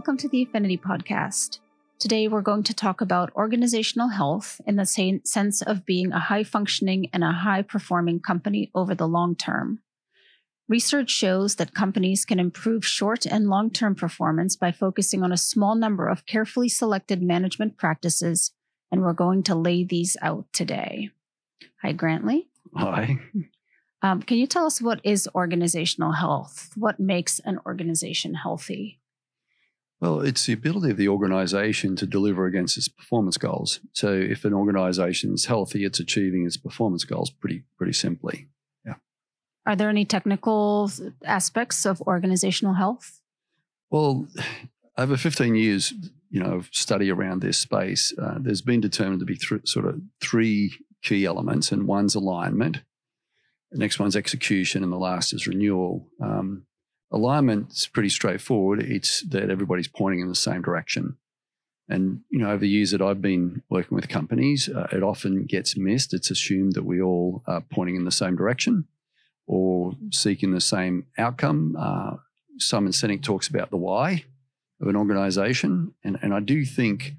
Welcome to the Affinity Podcast. Today, we're going to talk about organizational health in the same sense of being a high functioning and a high performing company over the long term. Research shows that companies can improve short and long term performance by focusing on a small number of carefully selected management practices, and we're going to lay these out today. Hi, Grantley. Hi. Um, can you tell us what is organizational health? What makes an organization healthy? Well, it's the ability of the organization to deliver against its performance goals. So if an organization is healthy, it's achieving its performance goals pretty pretty simply. Yeah. Are there any technical aspects of organizational health? Well, over 15 years, you know, of study around this space, uh, there's been determined to be th- sort of three key elements, and one's alignment, the next one's execution, and the last is renewal. Um, alignment's pretty straightforward. It's that everybody's pointing in the same direction. And you know, over the years that I've been working with companies, uh, it often gets missed. It's assumed that we all are pointing in the same direction or seeking the same outcome. Uh, Simon Sinek talks about the why of an organization. And, and I do think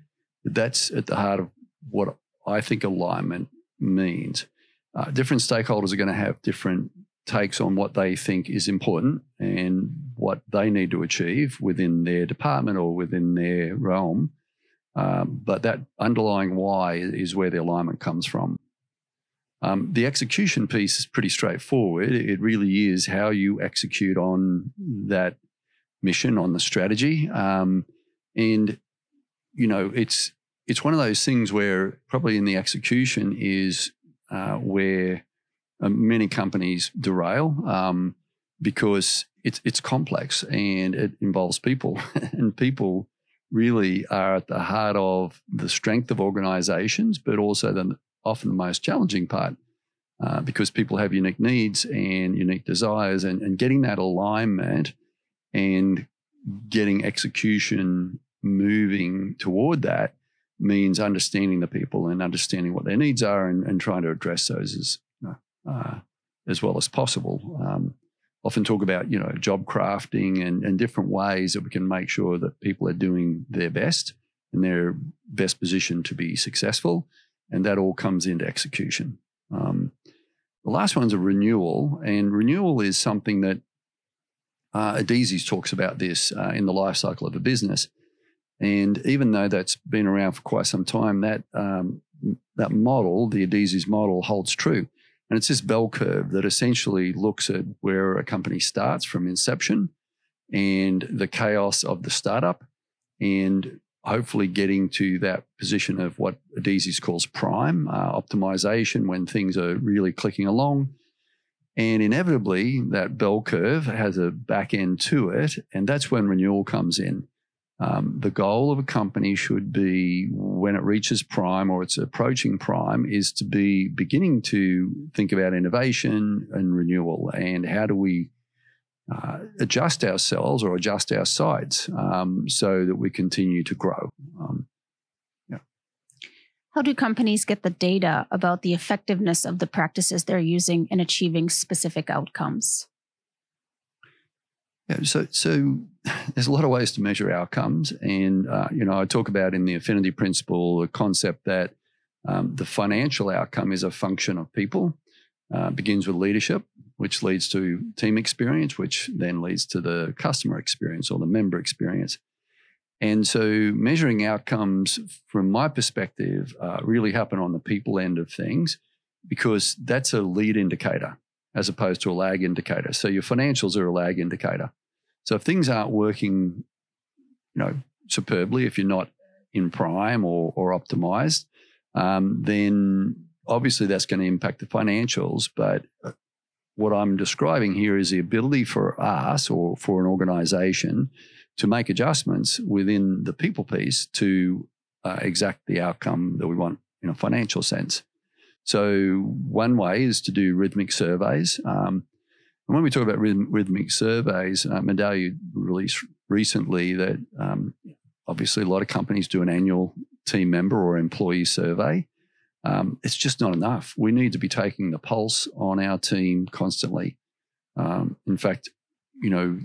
that that's at the heart of what I think alignment means. Uh, different stakeholders are going to have different takes on what they think is important and what they need to achieve within their department or within their realm. Um, but that underlying why is where the alignment comes from. Um, the execution piece is pretty straightforward. It really is how you execute on that mission, on the strategy, um, and you know it's it's one of those things where probably in the execution is uh, where many companies derail um, because it's it's complex and it involves people, and people really are at the heart of the strength of organizations, but also the often the most challenging part uh, because people have unique needs and unique desires, and, and getting that alignment and getting execution moving toward that means understanding the people and understanding what their needs are and, and trying to address those as uh, as well as possible. Um, often talk about you know job crafting and, and different ways that we can make sure that people are doing their best and their best position to be successful and that all comes into execution. Um, the last one's a renewal, and renewal is something that uh, Adizes talks about this uh, in the life cycle of a business. And even though that's been around for quite some time, that um, that model, the Adizes model, holds true. And it's this bell curve that essentially looks at where a company starts from inception and the chaos of the startup and hopefully getting to that position of what Adizes calls prime uh, optimization when things are really clicking along. And inevitably, that bell curve has a back end to it, and that's when renewal comes in. Um, the goal of a company should be when it reaches prime or it's approaching prime is to be beginning to think about innovation and renewal and how do we uh, adjust ourselves or adjust our sides um, so that we continue to grow. Um, yeah. How do companies get the data about the effectiveness of the practices they're using in achieving specific outcomes? Yeah, so, so there's a lot of ways to measure outcomes, and uh, you know I talk about in the affinity principle the concept that um, the financial outcome is a function of people. Uh, begins with leadership, which leads to team experience, which then leads to the customer experience or the member experience. And so, measuring outcomes from my perspective uh, really happen on the people end of things because that's a lead indicator as opposed to a lag indicator. So, your financials are a lag indicator. So, if things aren't working, you know, superbly, if you're not in prime or, or optimized, um, then obviously that's going to impact the financials. But what I'm describing here is the ability for us or for an organization to make adjustments within the people piece to uh, exact the outcome that we want in a financial sense. So, one way is to do rhythmic surveys. Um, and when we talk about rhythm, rhythmic surveys, uh, Medallia released recently that um, obviously a lot of companies do an annual team member or employee survey um, it's just not enough. We need to be taking the pulse on our team constantly. Um, in fact, you know,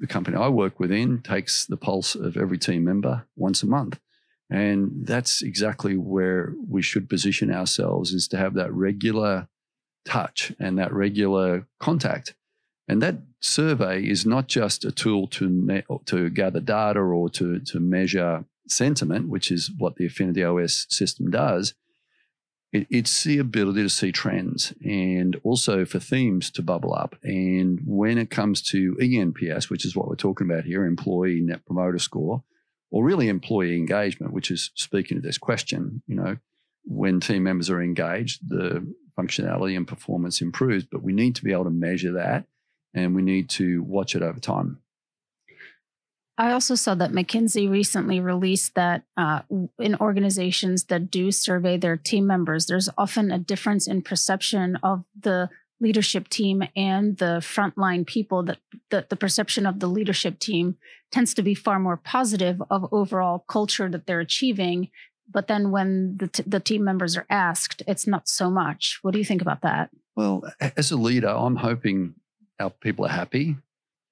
the company I work within takes the pulse of every team member once a month. And that's exactly where we should position ourselves is to have that regular touch and that regular contact. And that survey is not just a tool to, me- to gather data or to, to measure sentiment, which is what the Affinity OS system does. It, it's the ability to see trends and also for themes to bubble up. And when it comes to ENPS, which is what we're talking about here, employee net promoter score, or really employee engagement, which is speaking to this question, you know, when team members are engaged, the functionality and performance improves, but we need to be able to measure that and we need to watch it over time. I also saw that McKinsey recently released that uh, in organizations that do survey their team members, there's often a difference in perception of the leadership team and the frontline people that the, the perception of the leadership team tends to be far more positive of overall culture that they're achieving but then when the, t- the team members are asked it's not so much what do you think about that well as a leader i'm hoping our people are happy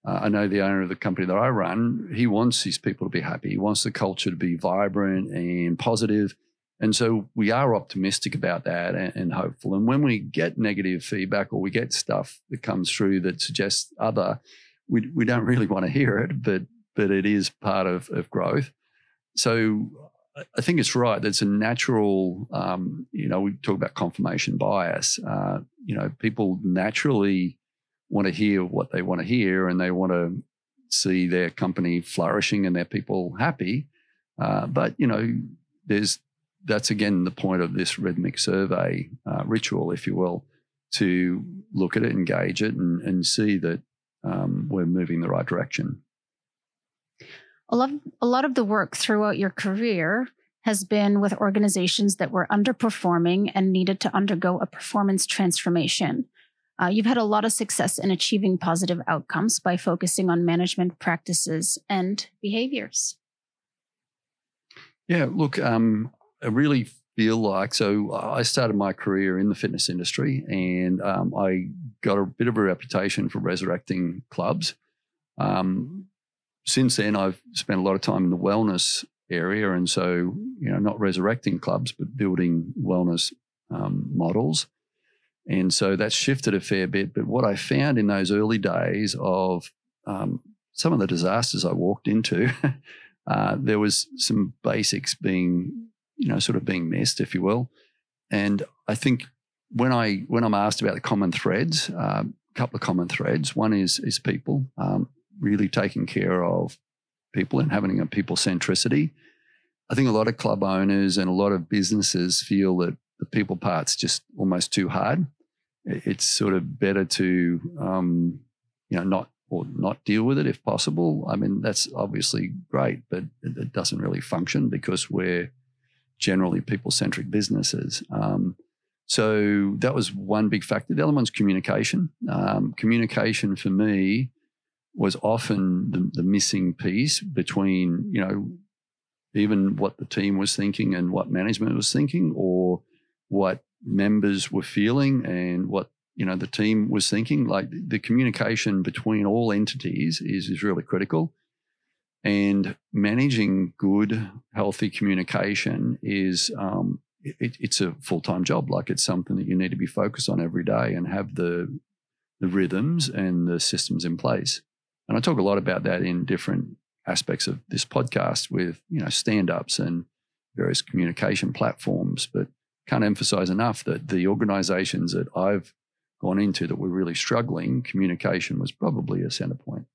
uh, I know the owner of the company that I run, he wants his people to be happy. He wants the culture to be vibrant and positive. And so we are optimistic about that and, and, hopeful. And when we get negative feedback or we get stuff that comes through that suggests other, we, we don't really want to hear it, but but it is part of, of growth. So I think it's right. That's a natural, um, you know, we talk about confirmation bias. Uh, you know, people naturally want to hear what they want to hear and they want to see their company flourishing and their people happy. Uh, but you know, there's that's again the point of this rhythmic survey uh, ritual, if you will, to look at it, engage it, and, and see that um, we're moving the right direction. A lot, a lot of the work throughout your career has been with organizations that were underperforming and needed to undergo a performance transformation. Uh, you've had a lot of success in achieving positive outcomes by focusing on management practices and behaviors. Yeah, look, um, I really feel like so. I started my career in the fitness industry, and um, I got a bit of a reputation for resurrecting clubs. Um, since then, I've spent a lot of time in the wellness area, and so you know, not resurrecting clubs, but building wellness um, models. And so that's shifted a fair bit. But what I found in those early days of um, some of the disasters I walked into, uh, there was some basics being, you know, sort of being missed, if you will. And I think when I when I'm asked about the common threads, uh, a couple of common threads. One is is people um, really taking care of people and having a people centricity. I think a lot of club owners and a lot of businesses feel that the people part's just almost too hard. It's sort of better to, um, you know, not or not deal with it if possible. I mean, that's obviously great, but it, doesn't really function because we're generally people centric businesses. Um, so that was one big factor. The other one's communication. Um, communication for me was often the, the, missing piece between, you know, even what the team was thinking and what management was thinking, or what members were feeling and what you know the team was thinking. Like the communication between all entities is is really critical, and managing good, healthy communication is um, it, it's a full time job. Like it's something that you need to be focused on every day and have the the rhythms and the systems in place. And I talk a lot about that in different aspects of this podcast with you know stand ups and various communication platforms, but can't emphasize enough that the organizations that I've gone into that were really struggling, communication was probably a center point.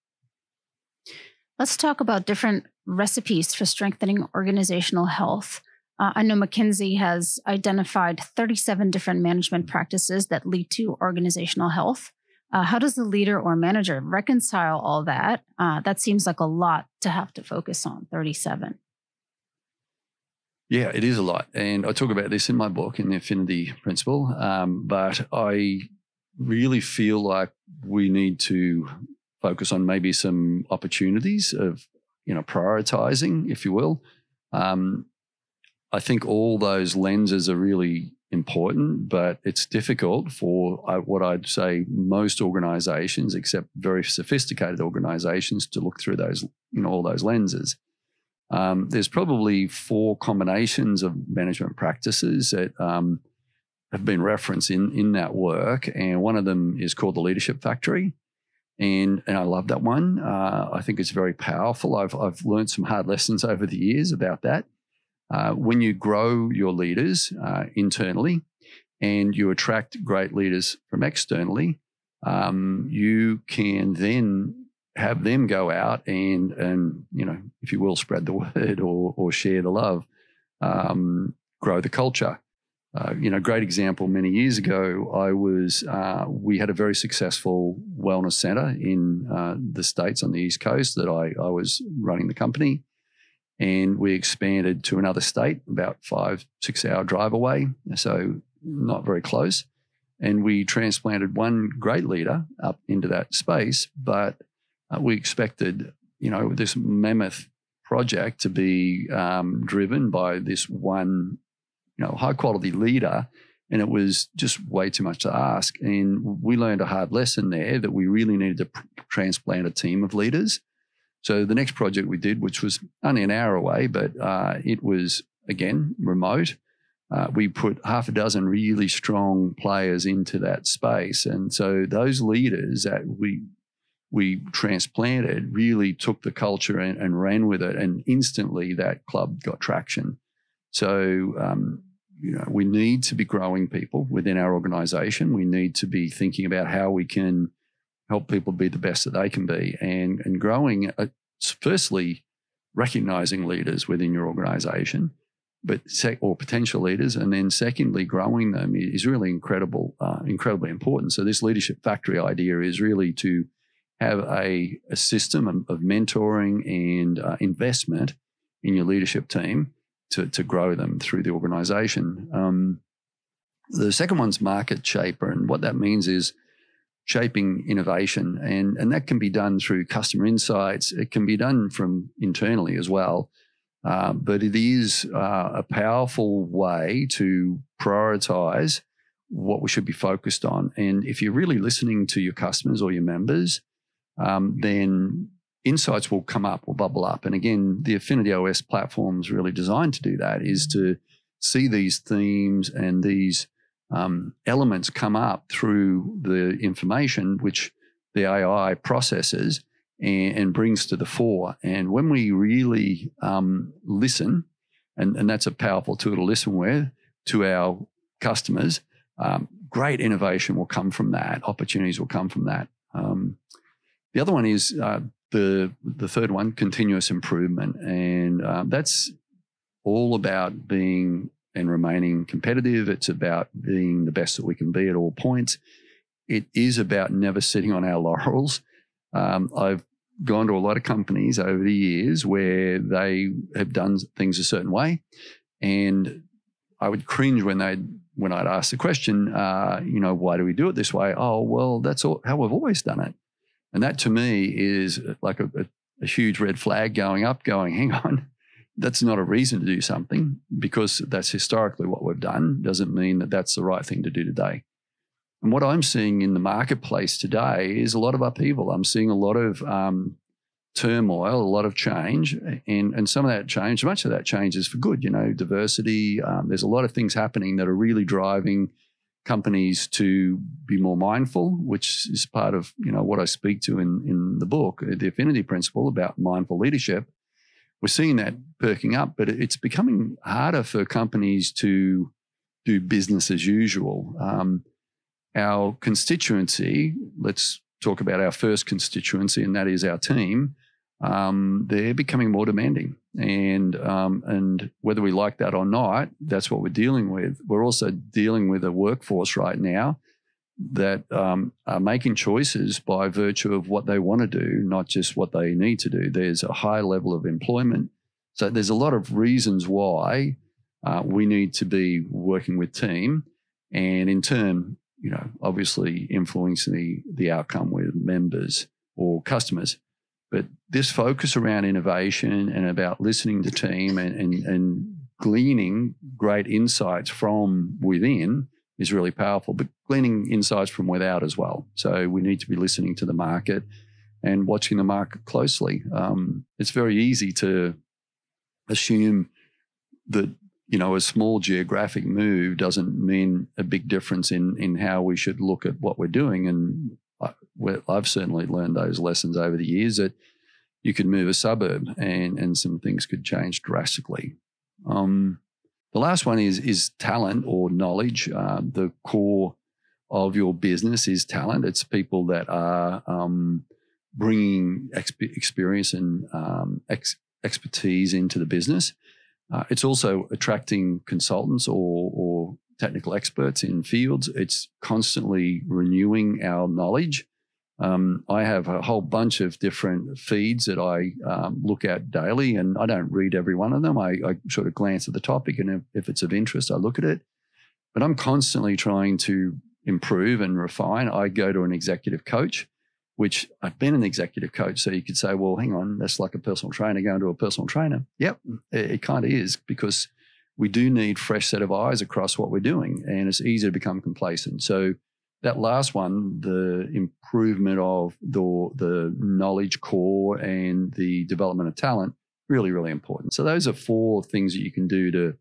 Let's talk about different recipes for strengthening organizational health. Uh, I know McKinsey has identified 37 different management practices that lead to organizational health. Uh, how does the leader or manager reconcile all that? Uh, that seems like a lot to have to focus on 37. Yeah, it is a lot. And I talk about this in my book, in the Affinity Principle. Um, but I really feel like we need to focus on maybe some opportunities of, you know, prioritizing, if you will. Um, I think all those lenses are really important, but it's difficult for uh, what I'd say most organizations, except very sophisticated organizations, to look through those, you know, all those lenses. Um, there's probably four combinations of management practices that um, have been referenced in, in that work. And one of them is called the Leadership Factory. And, and I love that one. Uh, I think it's very powerful. I've, I've learned some hard lessons over the years about that. Uh, when you grow your leaders uh, internally and you attract great leaders from externally, um, you can then have them go out and and you know if you will spread the word or or share the love, um, grow the culture. Uh, you know, great example. Many years ago, I was uh, we had a very successful wellness center in uh, the states on the east coast that I I was running the company and we expanded to another state about five six hour drive away so not very close. And we transplanted one great leader up into that space but uh, we expected you know this mammoth project to be um, driven by this one you know high quality leader and it was just way too much to ask. And we learned a hard lesson there that we really needed to pr- transplant a team of leaders so the next project we did, which was only an hour away, but uh, it was again remote. Uh, we put half a dozen really strong players into that space, and so those leaders that we we transplanted really took the culture and, and ran with it, and instantly that club got traction. So um, you know we need to be growing people within our organisation. We need to be thinking about how we can help people be the best that they can be and, and growing, uh, firstly, recognizing leaders within your organization, but sec- or potential leaders, and then secondly, growing them is really incredible, uh, incredibly important. So this leadership factory idea is really to have a, a system of, of mentoring and uh, investment in your leadership team to, to grow them through the organization. Um, the second one's market shaper, and what that means is shaping innovation. And, and that can be done through customer insights. It can be done from internally as well. Uh, but it is uh, a powerful way to prioritize what we should be focused on. And if you're really listening to your customers or your members, um, then insights will come up, will bubble up. And again, the Affinity OS platform is really designed to do that, is to see these themes and these um, elements come up through the information which the AI processes and, and brings to the fore. And when we really um, listen, and, and that's a powerful tool to listen with to our customers, um, great innovation will come from that. Opportunities will come from that. Um, the other one is uh, the the third one, continuous improvement, and uh, that's all about being and remaining competitive. It's about being the best that we can be at all points. It is about never sitting on our laurels. Um, I've gone to a lot of companies over the years where they have done things a certain way, and I would cringe when they when I'd ask the question, uh, you know, why do we do it this way? Oh, well, that's all, how we've always done it, and that to me is like a, a, a huge red flag going up. Going, hang on, that's not a reason to do something because that's historically what we've done doesn't mean that that's the right thing to do today. And what i'm seeing in the marketplace today is a lot of upheaval. I'm seeing a lot of um, turmoil a lot of change and, and some of that change much of that change is for good you know diversity um, there's a lot of things happening that are really driving companies to be more mindful which is part of you know what i speak to in, in the book the affinity principle about mindful leadership we're seeing that perking up, but it's becoming harder for companies to do business as usual. Um, our constituency, let's talk about our first constituency, and that is our team. Um, they're becoming more demanding, and um, and whether we like that or not, that's what we're dealing with. We're also dealing with a workforce right now that um, are making choices by virtue of what they want to do, not just what they need to do. There's a high level of employment. So there's a lot of reasons why uh, we need to be working with team and in turn, you know, obviously influencing the, the outcome with members or customers. But this focus around innovation and about listening to team and, and, and gleaning great insights from within is really powerful, but gleaning insights from without as well. So we need to be listening to the market and watching the market closely. Um, it's very easy to assume that you know a small geographic move doesn't mean a big difference in in how we should look at what we're doing. And I, I've certainly learned those lessons over the years that you could move a suburb and and some things could change drastically. Um, the last one is is talent or knowledge. Uh, the core of your business is talent. It's people that are um, bringing exp- experience and um, ex- expertise into the business. Uh, it's also attracting consultants or, or technical experts in fields. It's constantly renewing our knowledge. Um, I have a whole bunch of different feeds that I um, look at daily, and I don't read every one of them. I, I sort of glance at the topic, and if, if, it's of interest, I look at it. But I'm constantly trying to improve and refine. I go to an executive coach which I've been an executive coach. So you could say, well, hang on, that's like a personal trainer going to a personal trainer. Yep, it, it kind of is because we do need fresh set of eyes across what we're doing and it's easy to become complacent. So that last one, the improvement of the, the knowledge core and the development of talent, really, really important. So those are four things that you can do to,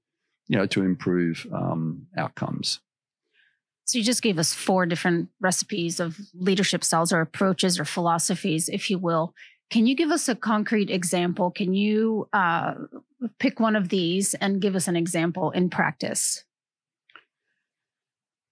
you know, to improve um, outcomes. So you just gave us four different recipes of leadership styles or approaches or philosophies, if you will. Can you give us a concrete example? Can you uh, pick one of these and give us an example in practice?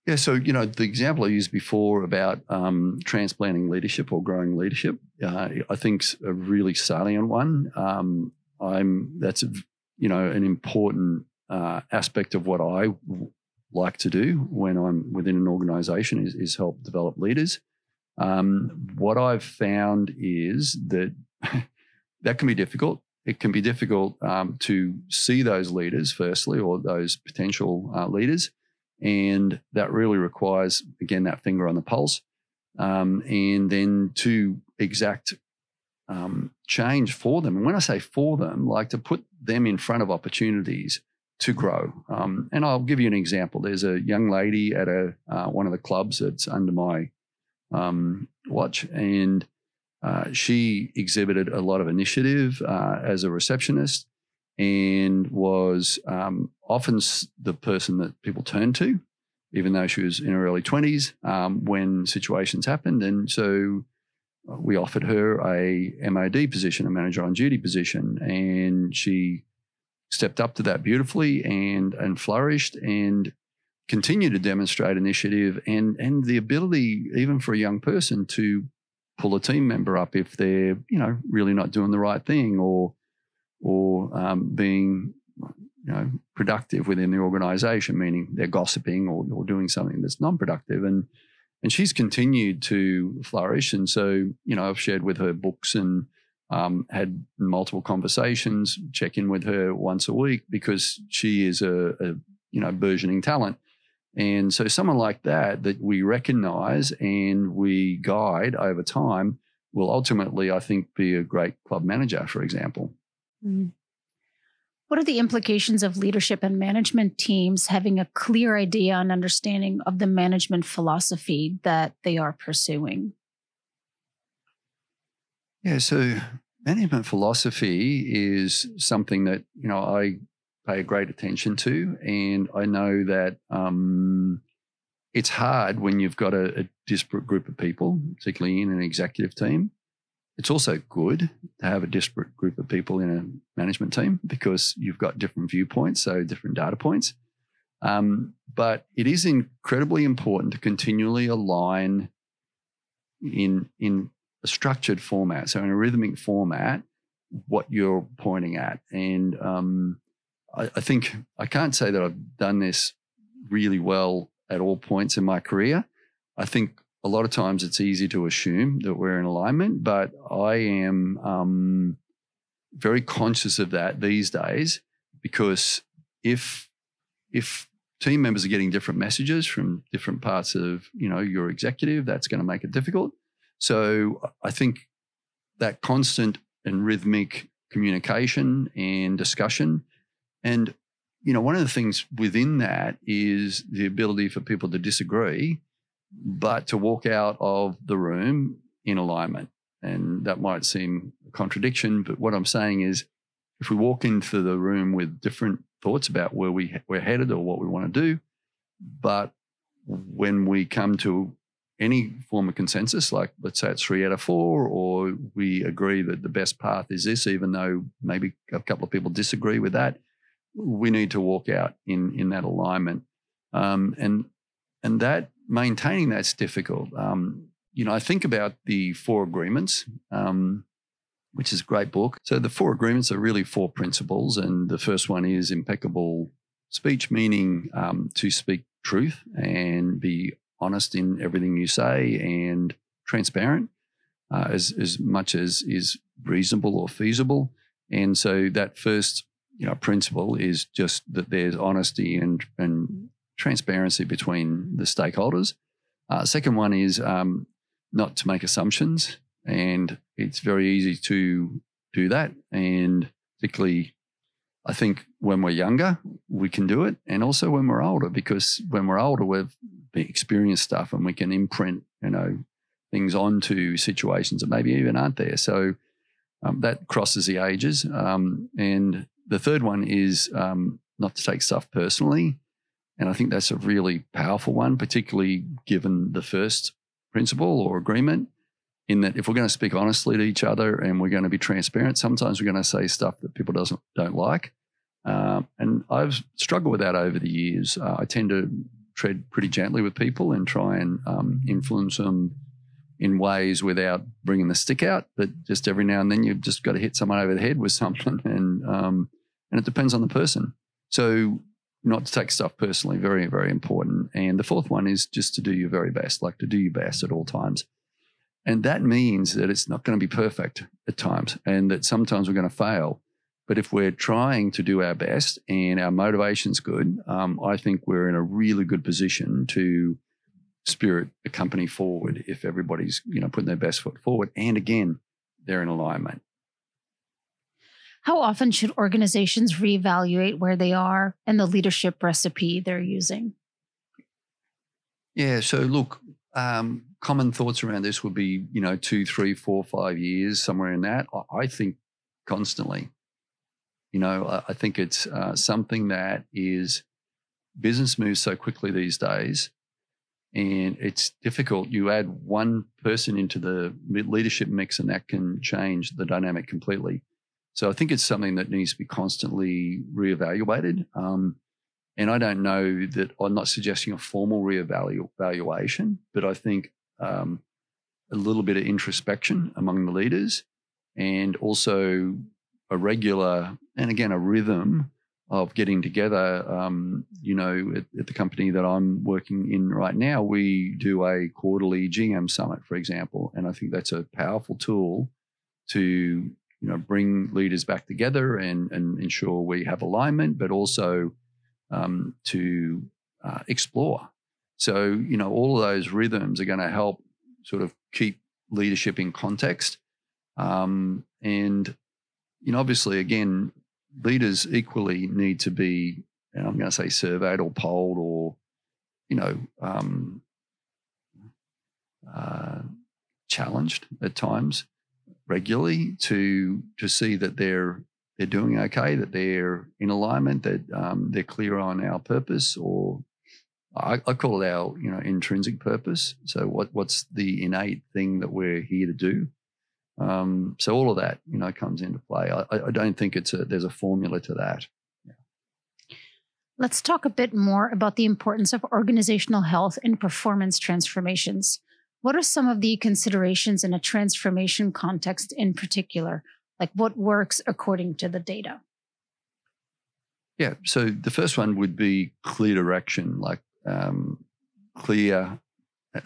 Yeah, so you know the example I used before about um, transplanting leadership or growing leadership, uh, I think's a really salient one. Um, I'm that's a, you know an important uh, aspect of what I like to do when I'm within an organization is, is help develop leaders. Um, what I've found is that that can be difficult. It can be difficult um, to see those leaders, firstly, or those potential uh, leaders. And that really requires, again, that finger on the pulse. Um, and then to exact um, change for them. And when I say for them, like to put them in front of opportunities to grow. Um, and I'll give you an example. There's a young lady at a uh, one of the clubs that's under my um, watch, and uh, she exhibited a lot of initiative uh, as a receptionist, and was um, often the person that people turned to, even though she was in her early twenties um, when situations happened. And so uh, we offered her a MOD position, a manager on duty position, and she stepped up to that beautifully and and flourished and continue to demonstrate initiative and and the ability even for a young person to pull a team member up if they're you know really not doing the right thing or or um, being you know productive within the organization meaning they're gossiping or, or doing something that's non-productive and and she's continued to flourish and so you know i've shared with her books and um, had multiple conversations, check in with her once a week because she is a, a you know burgeoning talent. And so someone like that that we recognize and we guide over time will ultimately, I think, be a great club manager, for example. Mm. What are the implications of leadership and management teams having a clear idea and understanding of the management philosophy that they are pursuing? Yeah, so management philosophy is something that you know I pay great attention to, and I know that um, it's hard when you've got a, a, disparate group of people, particularly in an executive team. It's also good to have a disparate group of people in a management team because you've got different viewpoints, so different data points. Um, but it is incredibly important to continually align in in a structured format. So in a rhythmic format, what you're pointing at. And um, I, I, think I can't say that I've done this really well at all points in my career. I think a lot of times it's easy to assume that we're in alignment, but I am um, very conscious of that these days because if if team members are getting different messages from different parts of you know your executive, that's going to make it difficult. So I think that constant and rhythmic communication and discussion and you know, one of the things within that is the ability for people to disagree, but to walk out of the room in alignment. And that might seem a contradiction, but what I'm saying is if we walk into the room with different thoughts about where we, we're headed or what we want to do, but when we come to any form of consensus, like let's say it's three out of four, or we agree that the best path is this, even though maybe a couple of people disagree with that, we need to walk out in in that alignment, um, and and that maintaining that's difficult. Um, you know, I think about the four agreements, um, which is a great book. So the four agreements are really four principles, and the first one is impeccable speech, meaning um, to speak truth and be honest in everything you say and transparent uh, as as much as is reasonable or feasible. And so that first you know principle is just that there's honesty and and transparency between the stakeholders. Uh, second one is um, not to make assumptions, and it's very easy to do that. And particularly, I think when we're younger, we can do it, and also when we're older, because when we're older, we've experienced stuff and we can imprint, you know, things onto situations that maybe even aren't there. So um, that crosses the ages. Um, and the third one is um, not to take stuff personally. And I think that's a really powerful one, particularly given the first principle or agreement, in that if we're going to speak honestly to each other and we're going to be transparent, sometimes we're going to say stuff that people doesn't don't like. Um, and I've struggled with that over the years. Uh, I tend to tread pretty gently with people and try and um, influence them in ways without bringing the stick out. But just every now and then, you've just got to hit someone over the head with something, and um, and it depends on the person. So not to take stuff personally, very very important. And the fourth one is just to do your very best, like to do your best at all times. And that means that it's not going to be perfect at times, and that sometimes we're going to fail. But if we're trying to do our best and our motivation's good, um, I think we're in a really good position to spirit the company forward if everybody's you know putting their best foot forward and again they're in alignment how often should organizations reevaluate where they are and the leadership recipe they're using yeah so look um, common thoughts around this would be you know two three four five years somewhere in that i think constantly you know i think it's uh, something that is business moves so quickly these days and it's difficult. You add one person into the leadership mix, and that can change the dynamic completely. So I think it's something that needs to be constantly reevaluated. Um, and I don't know that I'm not suggesting a formal reevaluation, but I think um, a little bit of introspection among the leaders and also a regular and again a rhythm of getting together. Um, you know, at, at, the company that I'm working in right now, we do a quarterly GM summit, for example, and I think that's a powerful tool to you know bring leaders back together and and ensure we have alignment, but also um, to uh, explore. So you know, all of those rhythms are going to help sort of keep leadership in context. Um, and you know, obviously, again, leaders equally need to be, and I'm going to say surveyed or polled or, you know, um, uh, challenged at times regularly to to see that they're they're doing okay, that they're in alignment, that um, they're clear on our purpose, or I, I, call it our you know intrinsic purpose. So what what's the innate thing that we're here to do? Um, so all of that, you know, comes into play. I, I don't think it's a there's a formula to that. Let's talk a bit more about the importance of organizational health in performance transformations. What are some of the considerations in a transformation context in particular? Like what works according to the data? Yeah. So the first one would be clear direction, like um, clear,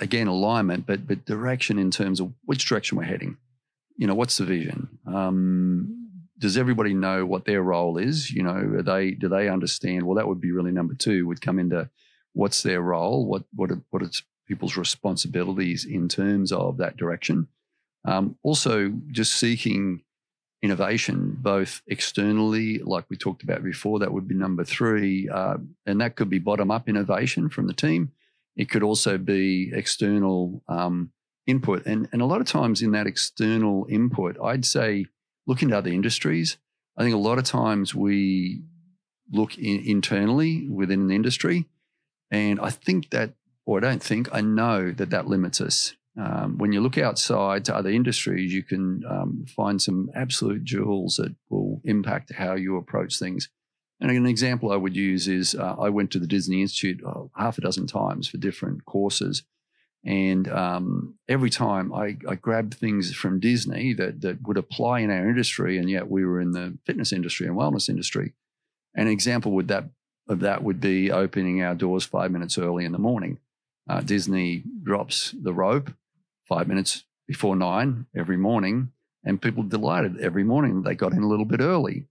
again, alignment, but but direction in terms of which direction we're heading you know, what's the vision? Um, does everybody know what their role is? You know, are they do they understand? Well, that would be really number two. Would come into what's their role? What what what are people's responsibilities in terms of that direction? Um, also, just seeking innovation, both externally, like we talked about before, that would be number three. Uh, and that could be bottom up innovation from the team. It could also be external um, input. And, and a lot of times in that external input, I'd say look into other industries. I think a lot of times we look in, internally within an industry. And I think that, or I don't think, I know that that limits us. Um, when you look outside to other industries, you can um, find some absolute jewels that will impact how you approach things. And an example I would use is uh, I went to the Disney Institute uh, half a dozen times for different courses. And um, every time I, I, grabbed things from Disney that, that would apply in our industry, and yet we were in the fitness industry and wellness industry. An example would that, of that would be opening our doors five minutes early in the morning. Uh, Disney drops the rope five minutes before nine every morning, and people delighted every morning they got in a little bit early.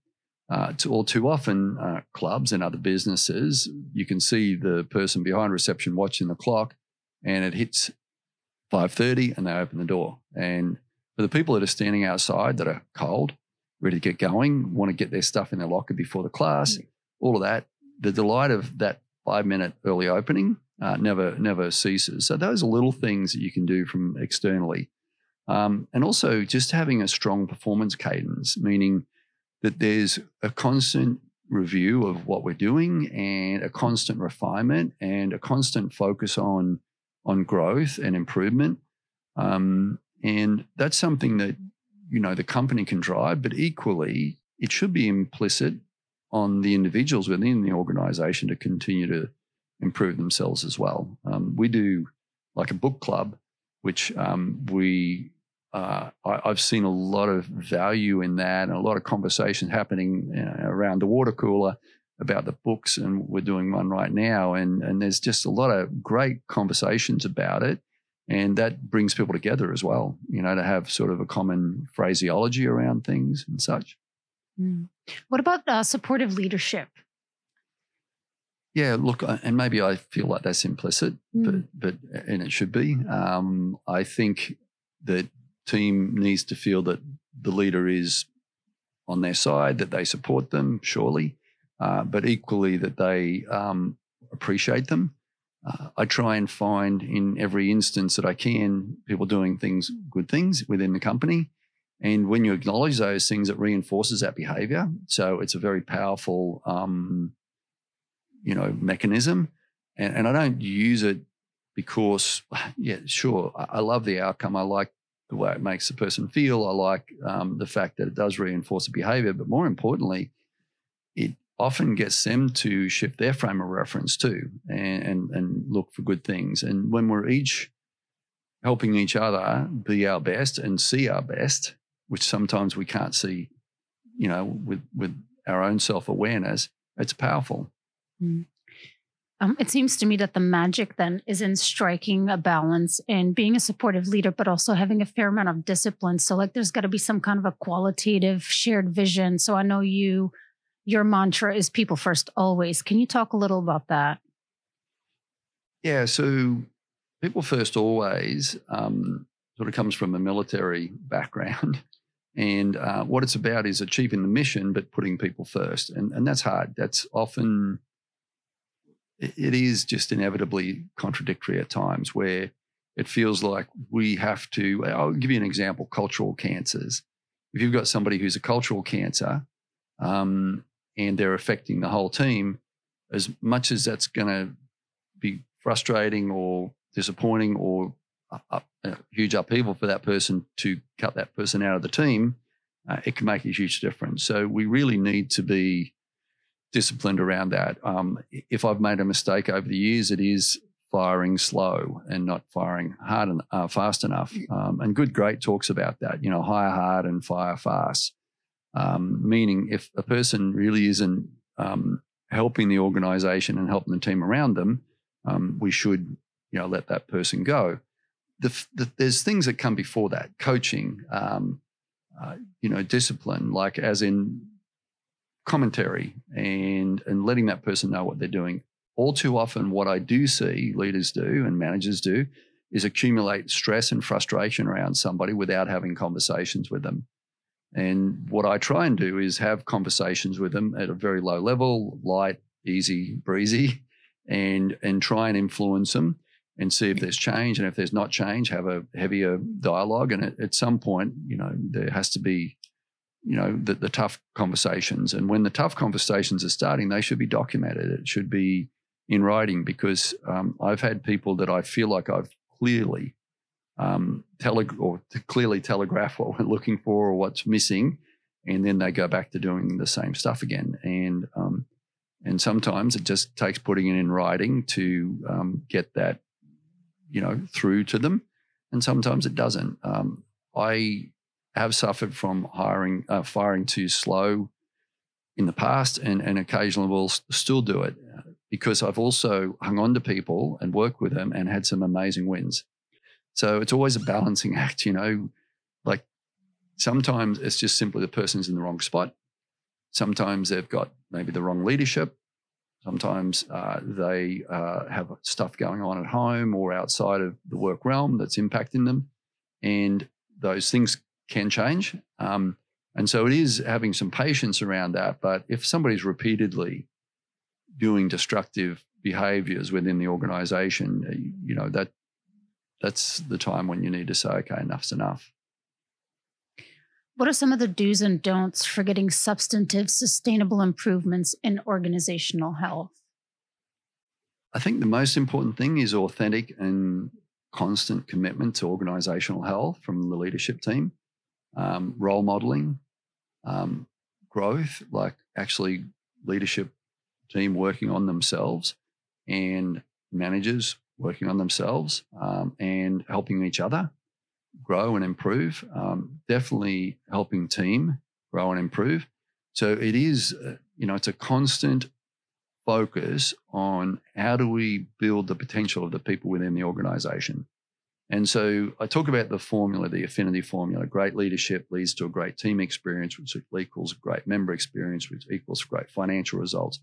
Uh, to, all too often, uh, clubs and other businesses, you can see the person behind reception watching the clock, and it hits 5:30, and they open the door. And for the people that are standing outside that are cold, ready to get going, want to get their stuff in their locker before the class, mm. all of that, the delight of that five minute early opening uh, never never ceases. So those are little things that you can do from externally, um, and also just having a strong performance cadence, meaning that there's a constant review of what we're doing and a constant refinement and a constant focus on on growth and improvement. Um, and that's something that you know the company can drive, but equally it should be implicit on the individuals within the organization to continue to improve themselves as well. Um, we do like a book club, which um, we uh, I, have seen a lot of value in that and a lot of conversation happening around the water cooler about the books, and we're doing one right now, and and there's just a lot of great conversations about it. And that brings people together as well, you know, to have sort of a common phraseology around things and such. Mm. What about uh, supportive leadership? Yeah, look, and maybe I feel like that's implicit, mm. but but and it should be. Um, I think that team needs to feel that the leader is on their side, that they support them, surely, uh, but equally that they um, appreciate them. Uh, I try and find in every instance that I can people doing things, good things within the company. And when you acknowledge those things, it reinforces that behavior. So it's a very powerful um, you know mechanism, and, and I don't use it because yeah, sure, I, I love the outcome. I like the way it makes the person feel. I like um, the fact that it does reinforce a behavior, but more importantly, it often gets them to shift their frame of reference too and, and, and look for good things. And when we're each helping each other be our best and see our best, which sometimes we can't see, you know, with, with our own self awareness, it's powerful. Mm. Um, it seems to me that the magic then is in striking a balance and being a supportive leader, but also having a fair amount of discipline. So, like, there's got to be some kind of a qualitative shared vision. So, I know you, your mantra is people first always. Can you talk a little about that? Yeah. So, people first always um, sort of comes from a military background. And uh, what it's about is achieving the mission, but putting people first. And, and that's hard. That's often it is just inevitably contradictory at times where it feels like we have to. I'll give you an example cultural cancers. If you've got somebody who's a cultural cancer um, and they're affecting the whole team, as much as that's going to be frustrating or disappointing or a, a, huge upheaval for that person to cut that person out of the team, uh, it can make a huge difference. So we really need to be disciplined around that. Um, if I've made a mistake over the years, it is firing slow and not firing hard and uh, fast enough. Um, and Good Great talks about that. You know, hire hard and fire fast. Um, meaning, if a person really isn't um, helping the organisation and helping the team around them, um, we should, you know, let that person go. The, the, there's things that come before that: coaching, um, uh, you know, discipline, like as in commentary and and letting that person know what they're doing. All too often, what I do see leaders do and managers do is accumulate stress and frustration around somebody without having conversations with them. And what I try and do is have conversations with them at a very low level, light, easy, breezy, and and try and influence them and see if there's change. And if there's not change, have a heavier dialogue. And at, at some point, you know, there has to be, you know, the, the tough conversations. And when the tough conversations are starting, they should be documented. It should be in writing because um, I've had people that I feel like I've clearly um, tele- or clearly telegraph what we're looking for or what's missing, and then they go back to doing the same stuff again. And um, and sometimes it just takes putting it in writing to um, get that you know, through to them, and sometimes it doesn't. Um, I have suffered from hiring, uh, firing too slow in the past, and, and occasionally will still do it because I've also hung on to people and worked with them and had some amazing wins. So it's always a balancing act, you know. Like sometimes it's just simply the person's in the wrong spot. Sometimes they've got maybe the wrong leadership. Sometimes uh, they uh, have stuff going on at home or outside of the work realm that's impacting them. And those things can change. Um, and so it is having some patience around that. But if somebody's repeatedly doing destructive behaviors within the organization, uh, you know, that that's the time when you need to say, okay, enough's enough. What are some of the do's and don'ts for getting substantive, sustainable improvements in organizational health? I think the most important thing is authentic and constant commitment to organizational health from the leadership team, um, role modeling, um, growth, like actually leadership team working on themselves and managers working on themselves um, and helping each other grow and improve. Um, definitely helping team grow and improve. So it is, uh, you know, it's a constant focus on how do we build the potential of the people within the organization. And so I talk about the formula, the affinity formula. Great leadership leads to a great team experience, which equals a great member experience, which equals great financial results.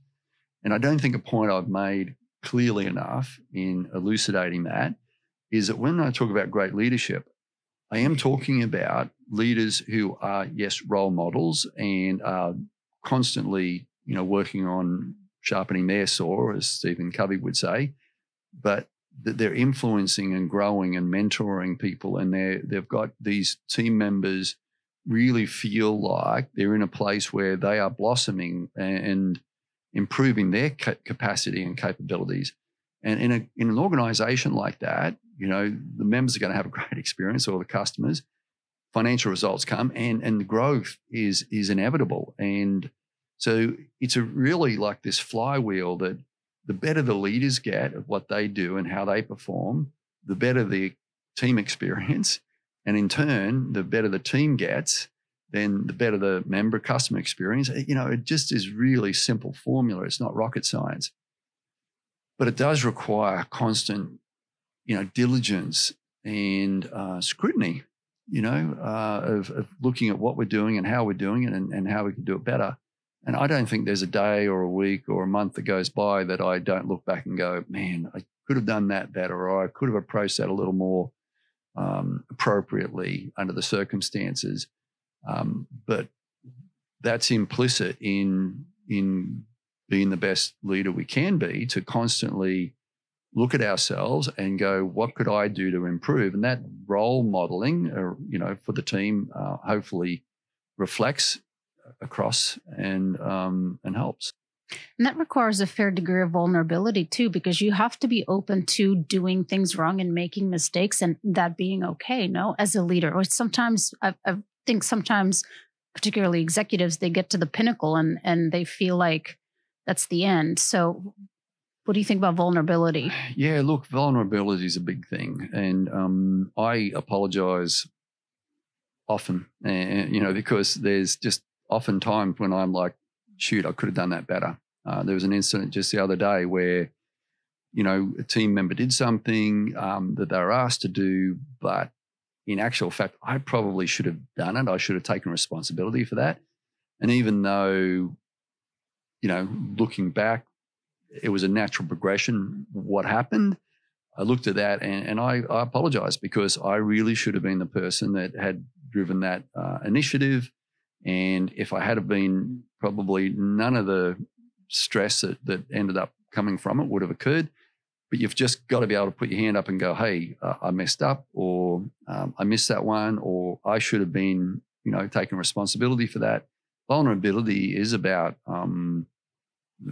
And I don't think a point I've made clearly enough in elucidating that is that when I talk about great leadership, I am talking about leaders who are, yes, role models and are constantly, you know, working on sharpening their saw, as Stephen Covey would say, but they're influencing and growing and mentoring people, and they they've got these team members really feel like they're in a place where they are blossoming and improving their capacity and capabilities. And in a in an organization like that, you know, the members are going to have a great experience, or the customers. Financial results come, and and the growth is is inevitable. And so it's a really like this flywheel that the better the leaders get at what they do and how they perform, the better the team experience, and in turn, the better the team gets, then the better the member customer experience. You know, it just is really simple formula. It's not rocket science, but it does require constant you know, diligence and uh, scrutiny, you know, uh, of, of, looking at what we're doing and how we're doing it and, and how we can do it better. And I don't think there's a day or a week or a month that goes by that I don't look back and go, man, I could have done that better, or I could have approached that a little more um, appropriately under the circumstances. Um, but that's implicit in in being the best leader we can be to constantly look at ourselves and go, what could I do to improve? And that role modeling, uh, you know, for the team, uh, hopefully reflects across and um, and helps. And that requires a fair degree of vulnerability too, because you have to be open to doing things wrong and making mistakes, and that being okay. No, as a leader, or sometimes I, I think sometimes, particularly executives, they get to the pinnacle and and they feel like that's the end. So what do you think about vulnerability? Yeah, look, vulnerability is a big thing, and um, I apologize often, and you know, because there's just often times when I'm like, shoot, I could have done that better. Uh, there was an incident just the other day where, you know, a team member did something um, that they were asked to do, but in actual fact, I probably should have done it. I should have taken responsibility for that. And even though, you know, looking back, it was a natural progression. What happened? I looked at that and, and I, I apologized because I really should have been the person that had driven that uh, initiative And if I had have been, probably none of the stress that, that ended up coming from it would have occurred. But you've just got to be able to put your hand up and go, hey, uh, I messed up, or um, I missed that one, or I should have been, you know, taking responsibility for that. Vulnerability is about um,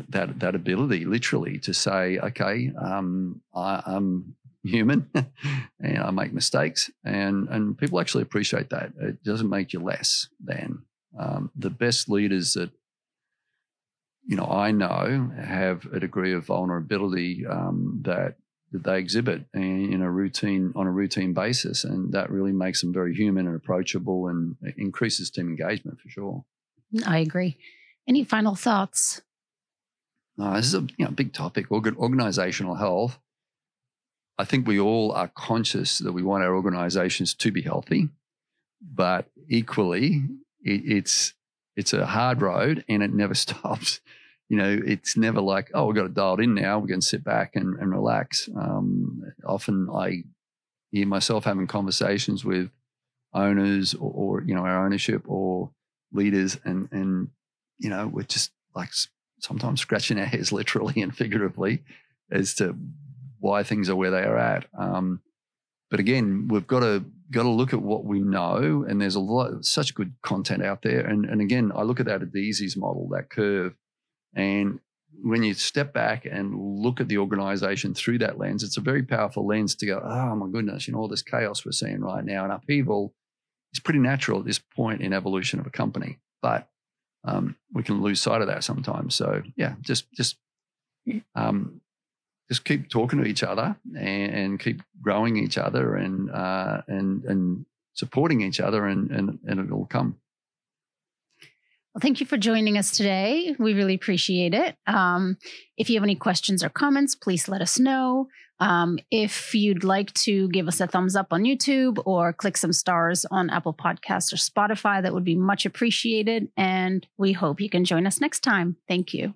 that that ability, literally, to say, okay, um, I, I'm human and I make mistakes, and and people actually appreciate that. It doesn't make you less than. Um, the best leaders that you know I know have a degree of vulnerability um, that that they exhibit in a routine on a routine basis, and that really makes them very human and approachable, and increases team engagement for sure. I agree. Any final thoughts? Uh, this is a you know, big topic, organizational health. I think we all are conscious that we want our organizations to be healthy, but equally, it, it's it's a hard road and it never stops. You know, it's never like, oh, we've got it dialed in now. We can sit back and, and relax. Um, often I hear myself having conversations with owners or, or, you know, our ownership or leaders and, and, you know, we're just like sometimes scratching our heads literally and figuratively as to why things are where they are at. Um, but again, we've got to got to look at what we know, and there's a lot such good content out there. And and again, I look at that Adizes model, that curve, and when you step back and look at the organization through that lens, it's a very powerful lens to go, oh my goodness, you know, all this chaos we're seeing right now and upheaval is pretty natural at this point in evolution of a company. But um, we can lose sight of that sometimes. So yeah, just just um, just keep talking to each other and, and keep growing each other and uh, and and supporting each other, and and, and it'll come. Well, thank you for joining us today. We really appreciate it. Um, if you have any questions or comments, please let us know. Um, if you'd like to give us a thumbs up on YouTube or click some stars on Apple Podcasts or Spotify, that would be much appreciated. And we hope you can join us next time. Thank you.